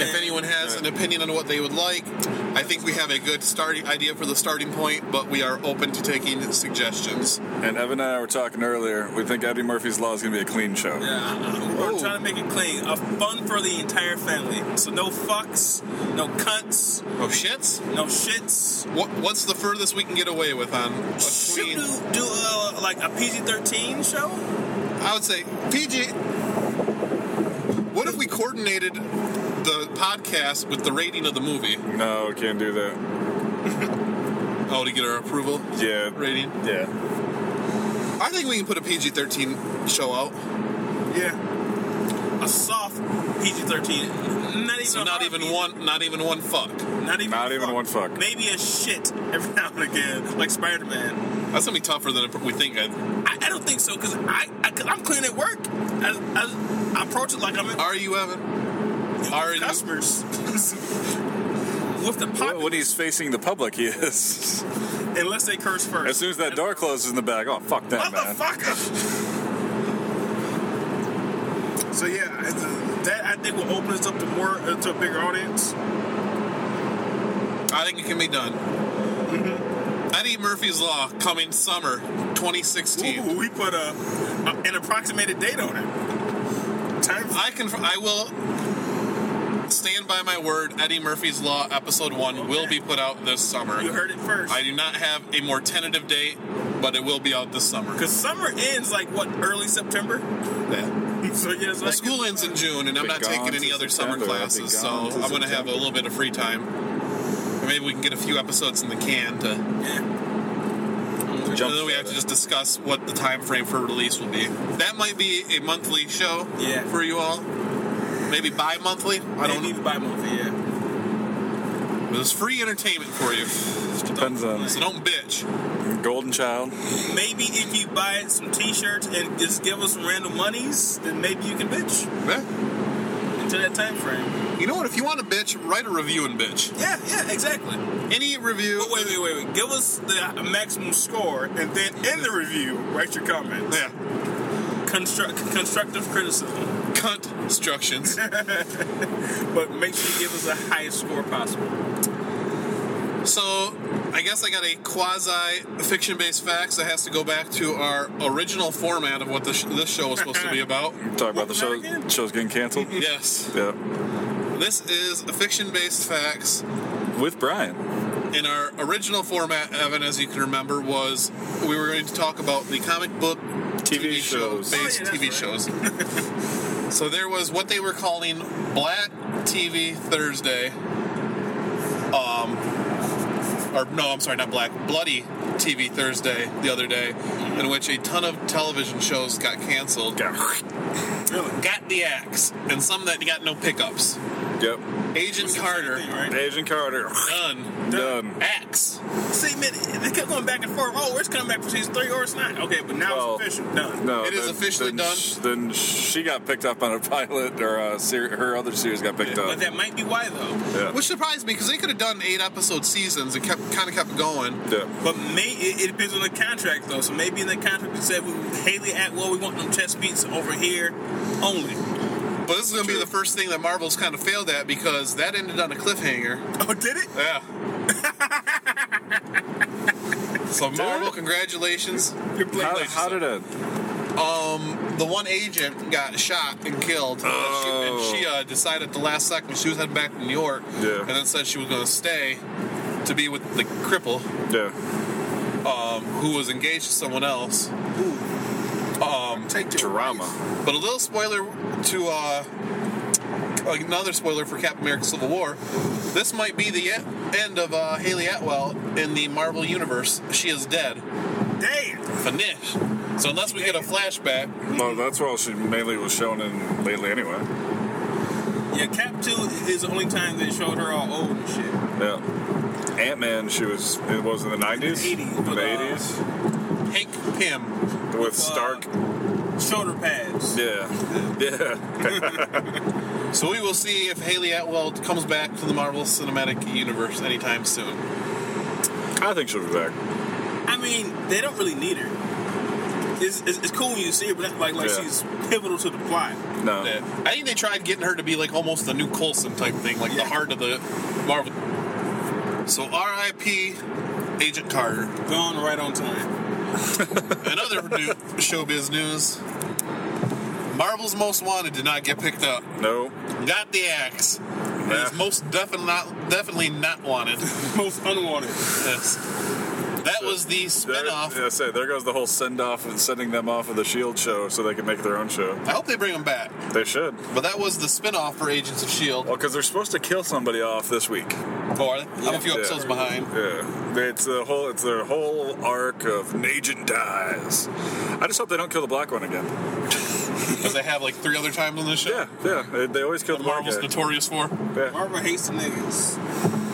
If anyone has an opinion on what they would like, I think we have a good starting idea for the starting point, but we are open to taking suggestions. And Evan and I were talking earlier. We think Eddie Murphy's Law is going to be a clean show. Yeah, we're Oh. trying to make it clean. A fun for the entire family. So no fucks, no cunts, Oh, shits? no shits. What, what's the furthest we can get away with on a Should clean? do, do uh, like a PG-13 show? I would say, PG, what if we coordinated the podcast with the rating of the movie? No, can't do that. [LAUGHS] Oh, to get our approval Yeah. rating? Yeah. I think we can put a PG 13 show out. Yeah. A soft PG-13. Not even So not even PG. one, not even one fuck. Not even. Not a even one fuck. Maybe a shit every [LAUGHS] now and again, like Spider-Man. That's gonna be tougher than we think. Ed. I, I don't think so because I, I cause I'm clean at work. I, I, I approach it like I'm in Are you Evan? Are you? customers. [LAUGHS] With the Well, pop, when he's facing the public, he is. unless they curse first. As soon as that door closes in the back, oh fuck that man. Motherfucker. So yeah, that I think will open us up to more uh, to a bigger audience. I think it can be done. Eddie Murphy's Law coming summer 2016. Ooh, we put a, a an approximated date on it. Time. I can. I will stand by my word. Eddie Murphy's Law episode one will be put out this summer. you heard it first. I do not have a more tentative date, but it will be out this summer. Because summer ends like what early September. Yeah. [LAUGHS] so yes, Well, school ends in June, and I'm not taking any other summer September. Be classes, so I'm going to have a little bit of free time. Maybe we can get a few episodes in the can to. Jump and then we have to just discuss what the time frame for release will be. That might be a monthly show Yeah. for you all. Maybe bi-monthly. I don't Maybe know. by movie. Yeah. But it's free entertainment for you, Depends on so don't bitch. Golden Child. Maybe if you buy some T-shirts and just give us some random monies, then maybe you can bitch Yeah. until that time frame. You know what? If you want to bitch, write a review and bitch. Yeah, yeah, exactly. Any review. But wait, wait, wait, wait. Give us the maximum score, and then in the review, write your comments. Yeah. Construct, constructive criticism. Constructions. [LAUGHS] but make sure you give us the highest score possible. So, I guess I got a quasi fiction based facts that has to go back to our original format of what this, this show was supposed to be [LAUGHS] about. Talk about the show. Show's getting canceled. [LAUGHS] Yes. Yeah. This is a fiction based facts. With Brian. In our original format, Evan, as you can remember, was we were going to talk about the comic book TV show shows. based Oh, yeah, TV shows. So there was what they were calling Black TV Thursday. Um, or no, I'm sorry, not Black, Bloody TV Thursday the other day, in which a ton of television shows got canceled. Got the axe, and some that got no pickups. Yep. Agent Carter, Agent Carter. done. Done. Axe. See, man, they kept going back and forth. Oh, it's coming back for season three or it's not. Okay, but now Well, it's official. Done. No, It is then- officially then done. sh- then she got picked up on a [LAUGHS] pilot, or uh, ser- her other series got picked But up. But that might be why, though. Yeah. Which surprised me because they could have done eight episode seasons and kept kind of kept going. Yeah. But may, it, it depends on the contract, though. So maybe in the contract it said we, Hayley Atwell, we want them chest beats over here only. But this is going to be the first thing that Marvel's kind of failed at because that ended on a cliffhanger. Oh, did it? Yeah. [LAUGHS] so Marvel, congratulations. How, how did it? Um, the one agent got shot and killed, and she, and she uh, decided at the last second she was heading back to New York, Yeah. and then said she was going to stay to be with the cripple, Yeah. um, who was engaged to someone else. Um, Take your Drama. But a little spoiler to uh, another spoiler for Captain America: Civil War. This might be the end of uh, Hayley Atwell in the Marvel universe. She is dead. Damn. Finish. So unless we get a flashback, Well, that's what she mainly was shown in lately, anyway. Yeah, Cap 2 is the only time they showed her all old and shit. Yeah. Ant Man, she was. It was in the nineties, 80s, the uh, eighties, Hank Pym. With Stark. Uh, shoulder pads. Yeah. [LAUGHS] Yeah. [LAUGHS] So we will see if Hayley Atwell comes back to the Marvel Cinematic Universe anytime soon. I think she'll be back. I mean, they don't really need her. It's, it's, it's cool when you see her, but that's like like Yeah. she's pivotal to the plot. No. Yeah. I think they tried getting her to be like almost the new Coulson type thing, like the heart of the Marvel. So R.I.P. Agent Carter. Gone right on time. [LAUGHS] Another new showbiz news. Marvel's Most Wanted did not get picked up. No. Got the axe. Yeah. is most definitely not definitely not wanted. [LAUGHS] Most unwanted. yes. That was the There, spinoff. yeah, say there goes the whole send off and sending them off of the Shield show so they can make their own show. I hope they bring them back. They should. But that was the spinoff for Agents of Shield. Well, because they're supposed to kill somebody off this week. Oh, are they? I'm a few Yeah. episodes behind. Yeah, it's the whole it's their whole arc of an agent dies. I just hope they don't kill the black one again. [LAUGHS] Because they have like three other times on this show. Yeah, yeah, they, they always kill What the black Marvel's guy. notorious for. Yeah. Marvel hates the niggas.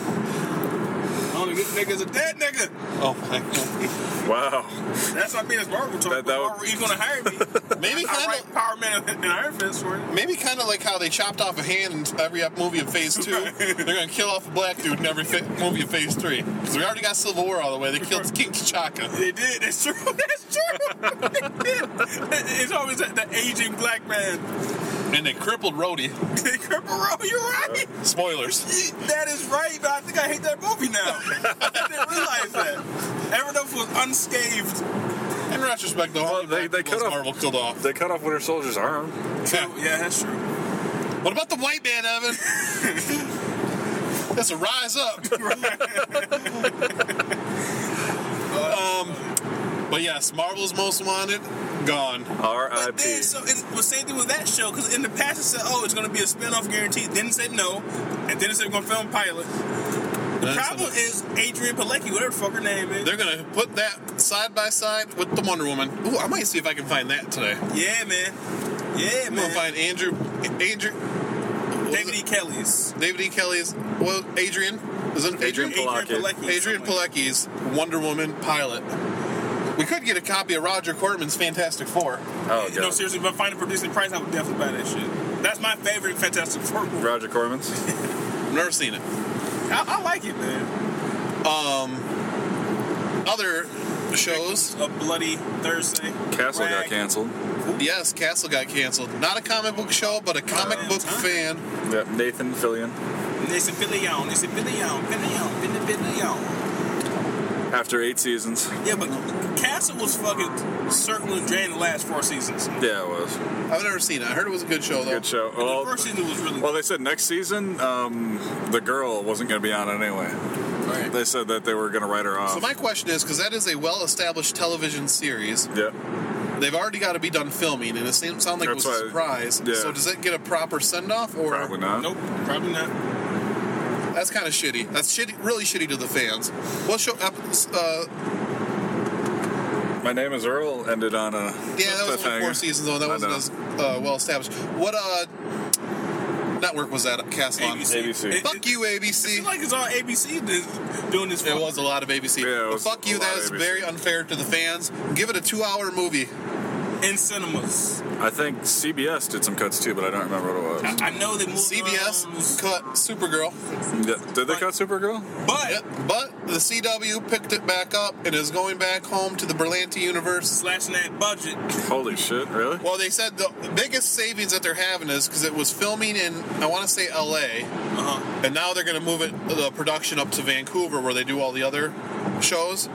Only good niggas a dead nigga. Oh my god. Wow. That's what I mean. It's Marvel talk. That- that would- Marvel, you gonna hire me? [LAUGHS] Maybe I kind write of, Power Man and Iron Fist for it. maybe kind of like how they chopped off a hand in every movie of Phase Two. They're gonna kill off a black dude in every fa- movie of Phase Three. Because we already got Civil War all the way. They killed King T'Chaka. They did. That's true. [LAUGHS] That's true. [LAUGHS] they did. It's always the that aging black man. And they crippled Rhodey. [LAUGHS] They cripple roll. You're right. Spoilers. That is right, but I think I hate that movie now. [LAUGHS] I didn't realize that. Everett was unscathed. In retrospect, though, Well, they- they cut off- Marvel killed off. They cut off Winter Soldier's arm. Yeah. Yeah, that's true. What about the white man, Evan? [LAUGHS] That's a rise up. um, but yes, Marvel's Most Wanted, gone. But R.I.P. then, so it's the same thing with that show because in the past it said, "Oh, it's going to be a spin-off guaranteed." Then it said no, and then it said we're going to film pilot. The That's problem a- is Adrianne Palicki, whatever the fuck her name is. They're gonna put that side by side with the Wonder Woman. Ooh, I might see if I can find that today. Yeah, man. Yeah, I'm man. gonna find Andrew, Andrew, David E. Kelley's. David E. Kelley's. Well, Adrian is it Adrian? Adrianne Palicki, Adrianne Palicki's Wonder Woman pilot. We could get a copy of Roger Corman's Fantastic Four. Oh, that. No, seriously, if I find it for decent price, I would definitely buy that shit. That's my favorite Fantastic Four movie. Roger Corman's. I've [LAUGHS] never seen it. I, I like it, man. Um, Other shows. A bloody Thursday. Castle got canceled. Yes, Castle got canceled. Not a comic book show, but a comic book fan. Yep, Nathan Fillion. It's a billion. Fillion. Fillion. Fillion. Billion. Billion. Billion. After eight seasons. Yeah, but Castle was fucking circling drain the last four seasons. Yeah, it was. I've never seen it. I heard it was a good show, though. Good show. Well, the first season was really well, they said next season, um, the girl wasn't going to be on it anyway. Right. They said that they were going to write her off. So my question is, because that is a well-established television series, yeah. they've already got to be done filming, and it seemed sound like That's it was a surprise. yeah. So does it get a proper send-off, or Probably not. Nope, probably not. That's kind of shitty? That's shitty, really shitty to the fans. What show? ep- Uh, My name is Earl ended on a yeah, that was only four seasons though. That wasn't as uh, well established. What uh network was that? cast on? ABC. ABC. It- Fuck it- you, ABC. seems like it's all ABC doing this. It was a lot of ABC. Yeah, it but fuck a you. lot That of very unfair to the fans. Give it a two-hour movie. In cinemas. I think CBS did some cuts too, but I don't remember what it was. I, I know that CBS around, cut Supergirl. Yeah, Did they cut Supergirl? but Yep, but the CW picked it back up and is going back home to the Berlanti universe. slashing that budget. Holy shit, really? Well, they said the biggest savings that they're having is because it was filming in, I want to say LA, Uh-huh. and now they're going to move it, the production up to Vancouver where they do all the other shows.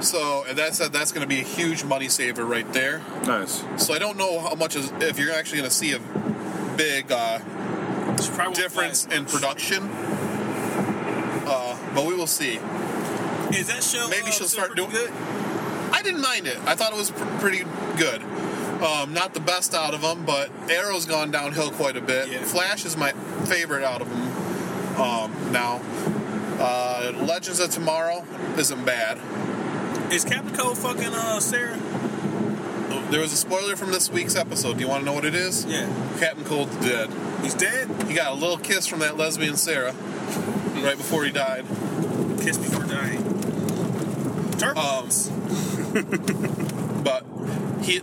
So, and that said, that's going to be a huge money saver right there. Nice. So, I don't know how much is, if you're actually going to see a big uh, She probably won't difference in production. Uh, but we will see. Is that show? Maybe uh, she'll start doing- good. I didn't mind it. I thought it was pr- pretty good. Um, not the best out of them, but Arrow's gone downhill quite a bit. Yeah. Flash is my favorite out of them um, now. Uh, Legends of Tomorrow isn't bad. Is Captain Cold fucking uh Sarah? There was a spoiler from this week's episode. Do you want to know what it is? Yeah, Captain Cold's dead. he's dead. He got a little kiss from that lesbian Sarah right before he died. Kiss before dying. Turbulence. [LAUGHS] but he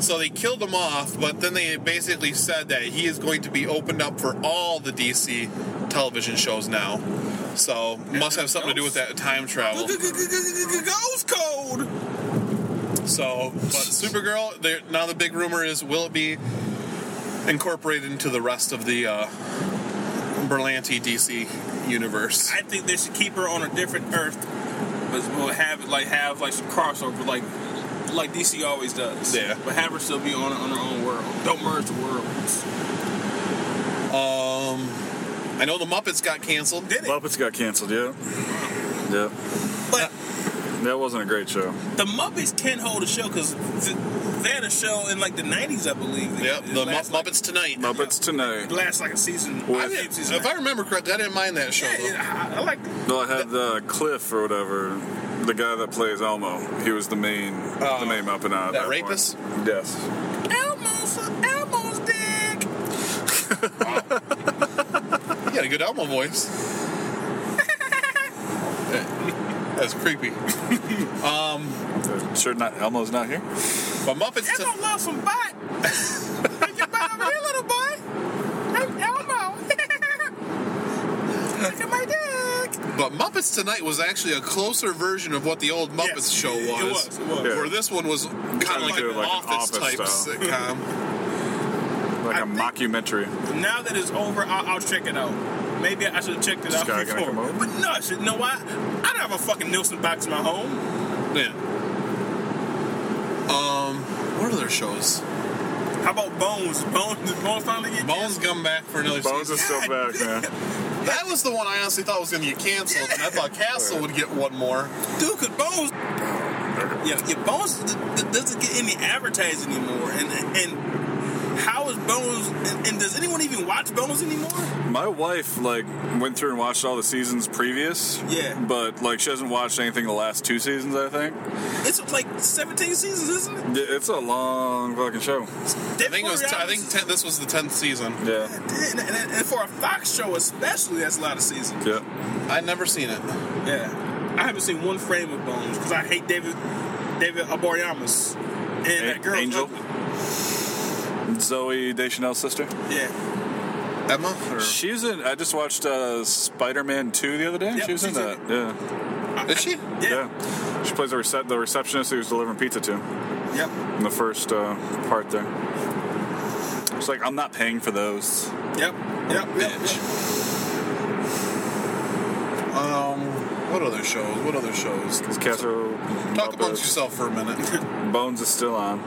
so they killed him off but then they basically said that he is going to be opened up for all the dc television shows now so must have something to do with that time travel Ghost code. so but supergirl now the big rumor is will it be incorporated into the rest of the uh berlanti dc universe I think they should keep her on a different Earth, but we'll have it like have like some crossover, like like DC always does. Yeah. But have her still be on on her own world. Don't merge the worlds. um i know the muppets got canceled Did it? Muppets got canceled, yeah. Yeah. But That wasn't a great show. the Muppets can hold a show because they had a show in like the '90s, I believe. yep It the Mu- lasts like- muppets tonight Muppets Tonight. It lasts like a season. I I didn't- season if i remember correctly i didn't mind that show yeah, though. yeah, I, I like. Well, I had uh, Cliff or whatever, the guy that plays Elmo. He was the main, the main Muppet on it. that at point. rapist? Yes. Elmo's Elmo's dick. [LAUGHS] You got a good Elmo voice. [LAUGHS] That's creepy. [LAUGHS] Um, sure, not Elmo's not here. But Muppets, Elmo to- loves some butt. Take your butt over here, little boy. Hey, Elmo. [LAUGHS] Look at my dick. but Muppets Tonight was actually a closer version of what the old Muppets Yes, show was. it was, it was. Yeah. Where this one was kind of Trying to like do an it like an office, Office type style. sitcom. Like I a mockumentary. Now that it's over, I'll, I'll check it out. Maybe I should have checked it This out guy before. come? But no, I should. You know why? I don't have a fucking Nielsen box in my home. Yeah. Um, what other shows? How about Bones? Bones, did Bones finally get Bones come back for another Bones season. is still back, man. [LAUGHS] That was the one I honestly thought was going to get canceled, and I thought [LAUGHS] Castle would get one more. Dude, cause Bones, yeah, yeah, Bones d- d- doesn't get any advertising anymore, and and how is Bones? And, and does anyone even watch Bones anymore? My wife like went through and watched all the seasons previous. Yeah. But like she hasn't watched anything the last two seasons. I think It's like 17 seasons, isn't it? Yeah, it's a long fucking show. I think it was. T- I think ten, this was the tenth season. Yeah. And, and, and for a Fox show, especially, that's a lot of seasons. Yeah. I'd never seen it. Yeah, I haven't seen one frame of Bones because I hate David David Boreanaz and A- that girl. Angel? Uh, Zooey Deschanel's sister. Yeah. Emma? Or, She's in. I just watched uh, Spider-Man 2 the other day. Yep, she was in she's in that. Yeah. is she? Yeah. Yeah. She plays the, rece- the receptionist who's delivering pizza to Yep. in the first uh, part there. It's like I'm not paying for those. Yep. Yep. Yep. Um, what other shows? What other shows? Castle Talk amongst yourself for a minute. [LAUGHS] Bones is still on.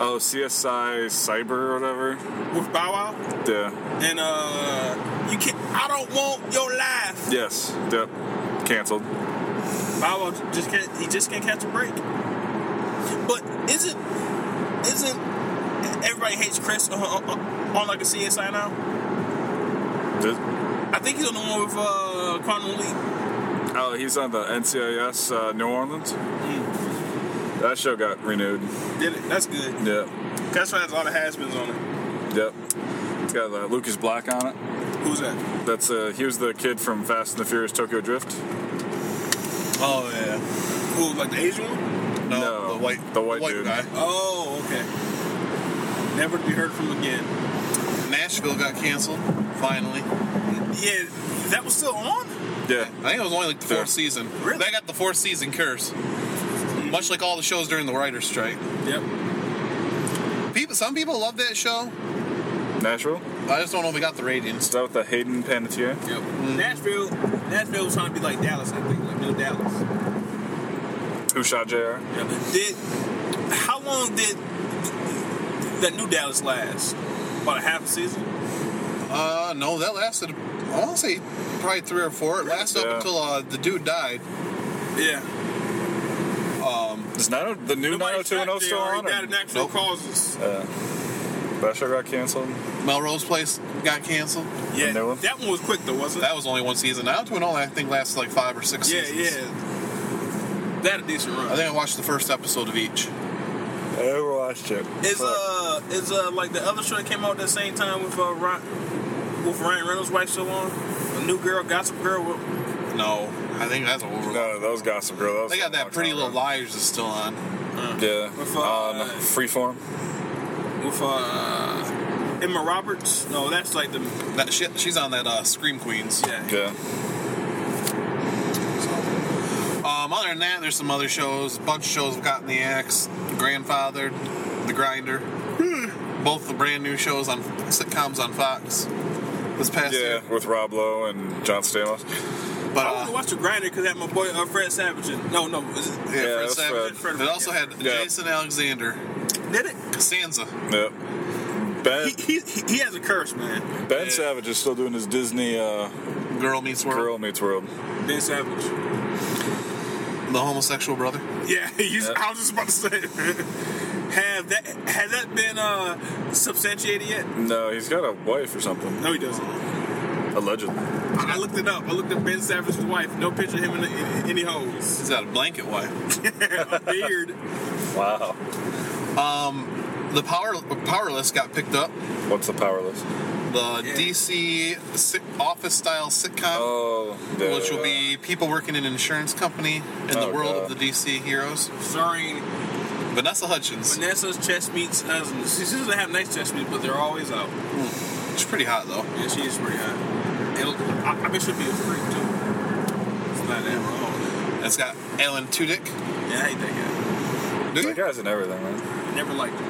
Oh, CSI Cyber or whatever. With Bow Wow. Yeah. And uh, you can't. I don't want your life. Yes. Yep. Cancelled. Bow Wow just can't. He just can't catch a break. But isn't isn't everybody hates Chris on, on, on like a CSI now? Did- I think he's on the one with uh, Leap. Oh, he's on the NCIS uh, New Orleans. That show got renewed. Did it? That's good. Yep. That's why has a lot of has-beens on it. Yep. It's got uh, Lucas Black on it. Who's that? That's uh, he was the kid from Fast and the Furious Tokyo Drift. Oh yeah. Who, like the Asian one? No, No, the white, the white dude. guy. Oh, okay. Never to be heard from again. Nashville got canceled. Finally. Yeah, that was still on. Yeah. I think it was only like the fourth Yeah. season. Really? They got the fourth season curse. Much like all the shows during the writer's strike. Yep. People, some people love that show. Nashville. I just don't know if we got the ratings. Is that with the Hayden Panettiere? Yep. Nashville, Nashville was trying to be like Dallas, I think, like new Dallas. Who shot Jr. Yeah. Did how long did that new Dallas last? About a half a season. Uh, no, that lasted. I want to say probably three or four. It lasted Yeah. up until uh, the dude died. Yeah. Is 90, the new Nobody 90210 shot still JR, on? He died of Or? natural Nope. causes. That show got canceled. Melrose Place got canceled. Yeah, new one? that one was quick though, wasn't it? That was only one season. Now to all I think lasted like five or six yeah, seasons. yeah. That a decent run. I think I watched the first episode of each. I never watched it. Is uh is uh like the other show that came out at the same time with uh Ryan, with Ryan Reynolds' wife still on? A new girl, Gossip Girl. With, No, I think that's over. No, that was Gossip Girl. That was They got that Pretty Little ago. Liars is still on. Yeah. With, uh, on Freeform. with uh Emma Roberts. No, that's like the That shit, she's on that uh, Scream Queens. yeah. Yeah. Um, other than that, there's some other shows. A bunch of shows have gotten the axe. Grandfather, The Grinder. Both the brand new shows on sitcoms on Fox this past Yeah, year. with Rob Lowe and John Stamos. But I want uh, to watch the grinder because I had my boy uh, Fred Savage. In. No, no, is it, yeah, Yeah, Fred that's Savage. Fred. It also had Yeah. Jason Alexander, did it? Costanza. Yep. Ben, He, he, he, he has a curse, man. ben Yeah. Savage is still doing his Disney uh, Girl Meets World. Girl Meets World. Ben Savage. The homosexual brother. Yeah, [LAUGHS] he's, Yeah. I was just about to say. have that has that been uh, substantiated yet? No, he's got a wife or something. No, he doesn't. Allegedly. I, I looked it up. I looked up Ben Savage's wife. No picture of him in, in, any hoes. He's got a blanket wife. [LAUGHS] a beard. Wow. Um, The Power Powerless got picked up. What's the powerless? The Yeah. DC sit- office style sitcom. Oh, yeah. which will be people working in an insurance company in the Oh, world God. of the DC heroes. Starring Vanessa Hudgens. Vanessa's chest meets husbands. She doesn't have nice chest meets, but they're always out. She's pretty hot though. Yeah, she is pretty hot. It'll, I, I bet she'll be a freak too. It's not that wrong. It's got Alan Tudyk. Yeah, I hate that Do That you? guy's in everything, man. guy. Never liked him.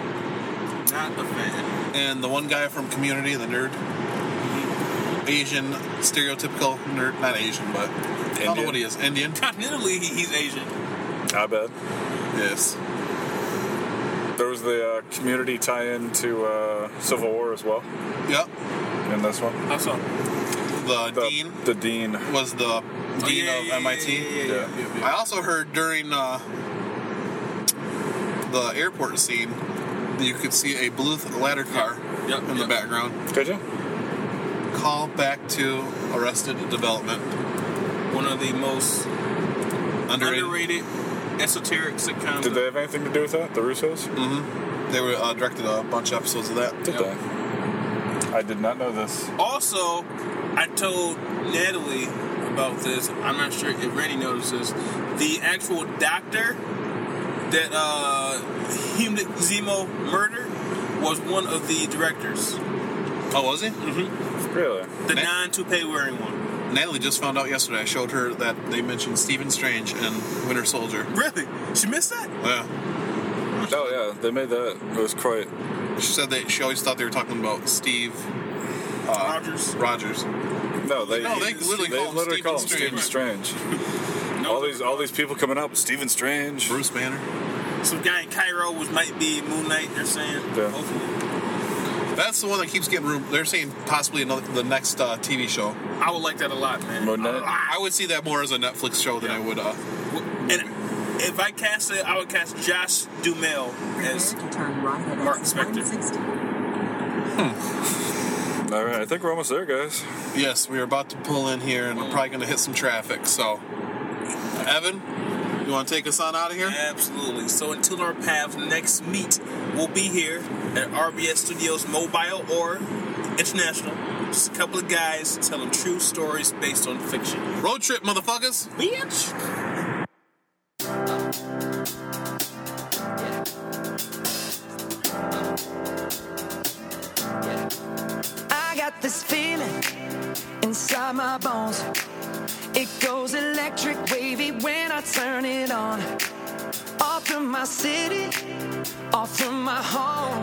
Not a fan. And the one guy from Community, the nerd. Asian, stereotypical nerd. Not Asian, but I don't know what he is. Indian. [LAUGHS] Continentally, he, he's Asian. I bet. Yes. There was the uh, community tie-in to uh, Civil War as well Yep. in this one. How so? The, The dean The dean. was the dean yeah, of yeah, MIT. Yeah. I also heard during uh, the airport scene that you could see a blue ladder car Yep, in the background. Could you? Call back to Arrested Development. One of the most Underrated. underrated, esoteric sitcoms. Did they have anything to do with that? The Russos? Mm-hmm. They were uh, directed a bunch of episodes of that. Did Yep. they? I did not know this. Also, I told Natalie about this. I'm not sure if Randy notices. The actual doctor that uh, Hugh Zemo murdered was one of the directors. Oh, was he? Mm-hmm. Really? The Na- non-toupee wearing one. Natalie just found out yesterday. I showed her that they mentioned Stephen Strange and Winter Soldier. Really? She missed that? Yeah. Oh yeah, they made that. It was quite. She said that she always thought they were talking about Steve uh, Rogers. Rogers. No, they No, they literally they call him literally call him Stephen Stephen Strange. [LAUGHS] all these all these people coming up, Stephen Strange, Bruce Banner. Some guy in Cairo was might be Moon Knight. They're saying. Yeah. Hopefully. That's the one that keeps getting. room- They're saying possibly another the next uh, TV show. I would like that a lot, man. Moon Knight? I would see that more as a Netflix show than I would. Uh, And if I cast it, I would cast Josh Duhamel as Mark Spector. Hmm. All right, I think we're almost there, guys. yes, we are about to pull in here, and we're probably going to hit some traffic. So, Evan, you want to take us on out of here? Absolutely. So until our paths next meet, we'll be here at RBS Studios Mobile or International. Just a couple of guys telling true stories based on fiction. Road trip, motherfuckers. Bitch. Got this feeling inside my bones. It goes electric wavy when I turn it on. Off from my city, off from my home.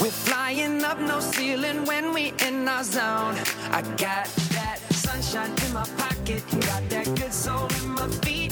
We're flying up no ceiling when we in our zone. I got that sunshine in my pocket, got that good soul in my feet.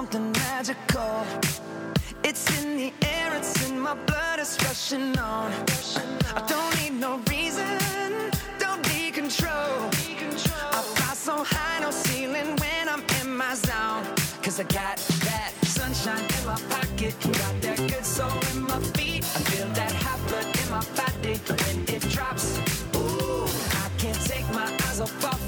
Something magical. It's in the air, it's in my blood, it's rushing on. I don't need no reason, don't need control. I fly so high, no ceiling when I'm in my zone. Cause I got that sunshine in my pocket, got that good soul in my feet. I feel that hot blood in my body my eyes